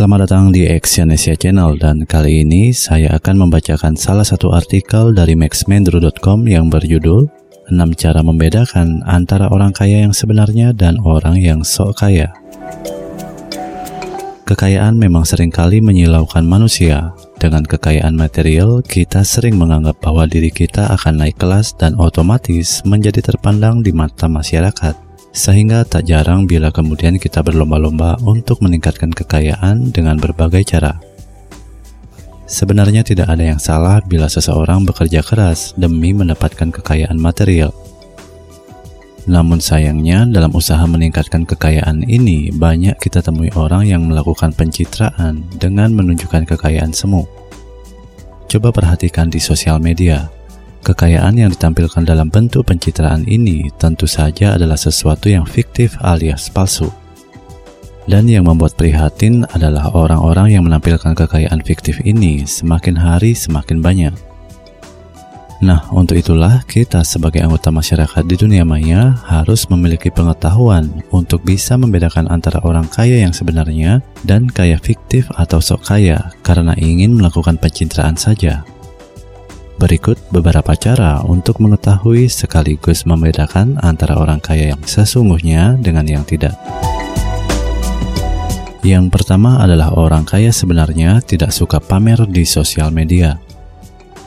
Selamat datang di Exyonesia Channel dan kali ini saya akan membacakan salah satu artikel dari maxmendro.com yang berjudul 6 cara membedakan antara orang kaya yang sebenarnya dan orang yang sok kaya. Kekayaan memang sering kali menyilaukan manusia. Dengan kekayaan material, kita sering menganggap bahwa diri kita akan naik kelas dan otomatis menjadi terpandang di mata masyarakat sehingga tak jarang bila kemudian kita berlomba-lomba untuk meningkatkan kekayaan dengan berbagai cara. Sebenarnya tidak ada yang salah bila seseorang bekerja keras demi mendapatkan kekayaan material. Namun sayangnya dalam usaha meningkatkan kekayaan ini banyak kita temui orang yang melakukan pencitraan dengan menunjukkan kekayaan semu. Coba perhatikan di sosial media, Kekayaan yang ditampilkan dalam bentuk pencitraan ini tentu saja adalah sesuatu yang fiktif alias palsu. Dan yang membuat prihatin adalah orang-orang yang menampilkan kekayaan fiktif ini semakin hari semakin banyak. Nah, untuk itulah kita sebagai anggota masyarakat di dunia maya harus memiliki pengetahuan untuk bisa membedakan antara orang kaya yang sebenarnya dan kaya fiktif atau sok kaya karena ingin melakukan pencitraan saja. Berikut beberapa cara untuk mengetahui sekaligus membedakan antara orang kaya yang sesungguhnya dengan yang tidak. Yang pertama adalah orang kaya sebenarnya tidak suka pamer di sosial media.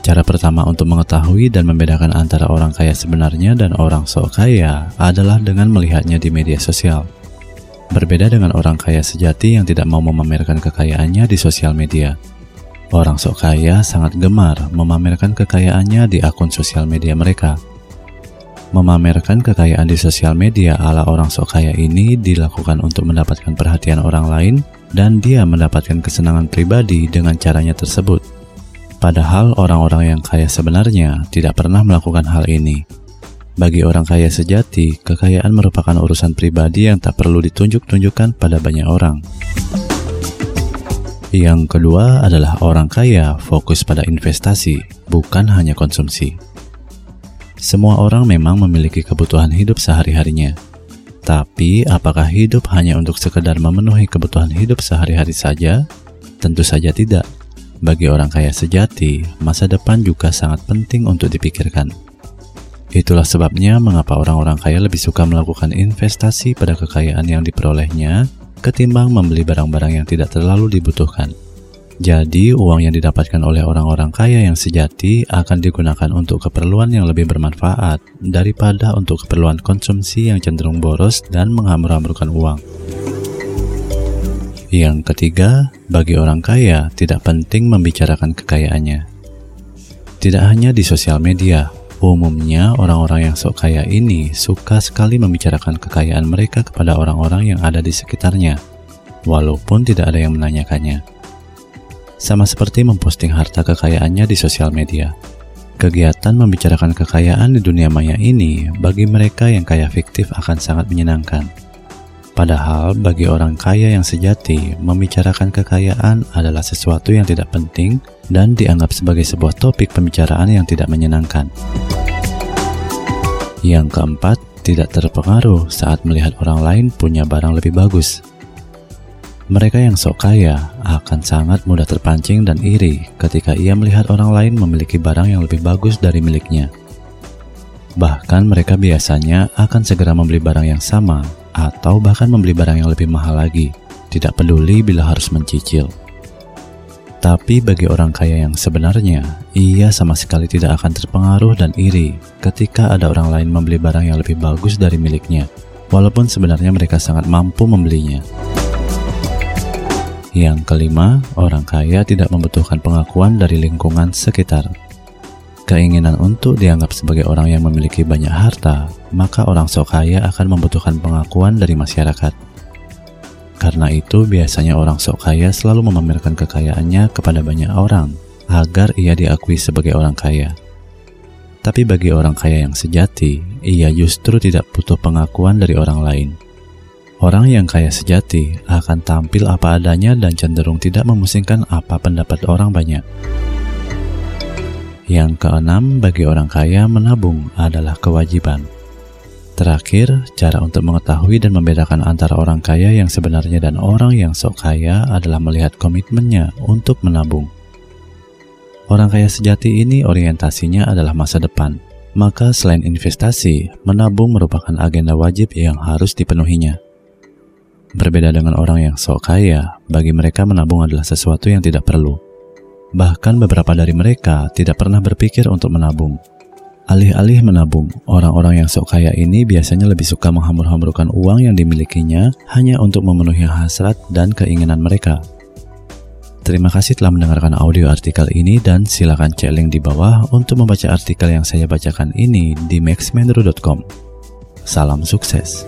Cara pertama untuk mengetahui dan membedakan antara orang kaya sebenarnya dan orang sok kaya adalah dengan melihatnya di media sosial. Berbeda dengan orang kaya sejati yang tidak mau memamerkan kekayaannya di sosial media. Orang sok kaya sangat gemar memamerkan kekayaannya di akun sosial media mereka. Memamerkan kekayaan di sosial media ala orang sok kaya ini dilakukan untuk mendapatkan perhatian orang lain dan dia mendapatkan kesenangan pribadi dengan caranya tersebut. Padahal orang-orang yang kaya sebenarnya tidak pernah melakukan hal ini. Bagi orang kaya sejati, kekayaan merupakan urusan pribadi yang tak perlu ditunjuk-tunjukkan pada banyak orang. Yang kedua adalah orang kaya fokus pada investasi, bukan hanya konsumsi. Semua orang memang memiliki kebutuhan hidup sehari-harinya. Tapi apakah hidup hanya untuk sekedar memenuhi kebutuhan hidup sehari-hari saja? Tentu saja tidak. Bagi orang kaya sejati, masa depan juga sangat penting untuk dipikirkan. Itulah sebabnya mengapa orang-orang kaya lebih suka melakukan investasi pada kekayaan yang diperolehnya ketimbang membeli barang-barang yang tidak terlalu dibutuhkan. Jadi, uang yang didapatkan oleh orang-orang kaya yang sejati akan digunakan untuk keperluan yang lebih bermanfaat daripada untuk keperluan konsumsi yang cenderung boros dan menghambur-hamburkan uang. Yang ketiga, bagi orang kaya tidak penting membicarakan kekayaannya. Tidak hanya di sosial media, Umumnya, orang-orang yang sok kaya ini suka sekali membicarakan kekayaan mereka kepada orang-orang yang ada di sekitarnya, walaupun tidak ada yang menanyakannya. Sama seperti memposting harta kekayaannya di sosial media. Kegiatan membicarakan kekayaan di dunia maya ini bagi mereka yang kaya fiktif akan sangat menyenangkan. Padahal bagi orang kaya yang sejati, membicarakan kekayaan adalah sesuatu yang tidak penting dan dianggap sebagai sebuah topik pembicaraan yang tidak menyenangkan. Yang keempat, tidak terpengaruh saat melihat orang lain punya barang lebih bagus. Mereka yang sok kaya akan sangat mudah terpancing dan iri ketika ia melihat orang lain memiliki barang yang lebih bagus dari miliknya. Bahkan mereka biasanya akan segera membeli barang yang sama atau bahkan membeli barang yang lebih mahal lagi, tidak peduli bila harus mencicil. Tapi bagi orang kaya yang sebenarnya, ia sama sekali tidak akan terpengaruh dan iri ketika ada orang lain membeli barang yang lebih bagus dari miliknya, walaupun sebenarnya mereka sangat mampu membelinya. Yang kelima, orang kaya tidak membutuhkan pengakuan dari lingkungan sekitar. Keinginan untuk dianggap sebagai orang yang memiliki banyak harta, maka orang sok kaya akan membutuhkan pengakuan dari masyarakat. Karena itu, biasanya orang sok kaya selalu memamerkan kekayaannya kepada banyak orang agar ia diakui sebagai orang kaya. Tapi bagi orang kaya yang sejati, ia justru tidak butuh pengakuan dari orang lain. Orang yang kaya sejati akan tampil apa adanya dan cenderung tidak memusingkan apa pendapat orang banyak. Yang keenam, bagi orang kaya menabung adalah kewajiban. Terakhir, cara untuk mengetahui dan membedakan antara orang kaya yang sebenarnya dan orang yang sok kaya adalah melihat komitmennya untuk menabung. Orang kaya sejati ini orientasinya adalah masa depan, maka selain investasi, menabung merupakan agenda wajib yang harus dipenuhinya. Berbeda dengan orang yang sok kaya, bagi mereka menabung adalah sesuatu yang tidak perlu. Bahkan beberapa dari mereka tidak pernah berpikir untuk menabung. Alih-alih menabung, orang-orang yang sok kaya ini biasanya lebih suka menghambur-hamburkan uang yang dimilikinya hanya untuk memenuhi hasrat dan keinginan mereka. Terima kasih telah mendengarkan audio artikel ini dan silakan cek link di bawah untuk membaca artikel yang saya bacakan ini di maxmenru.com. Salam sukses.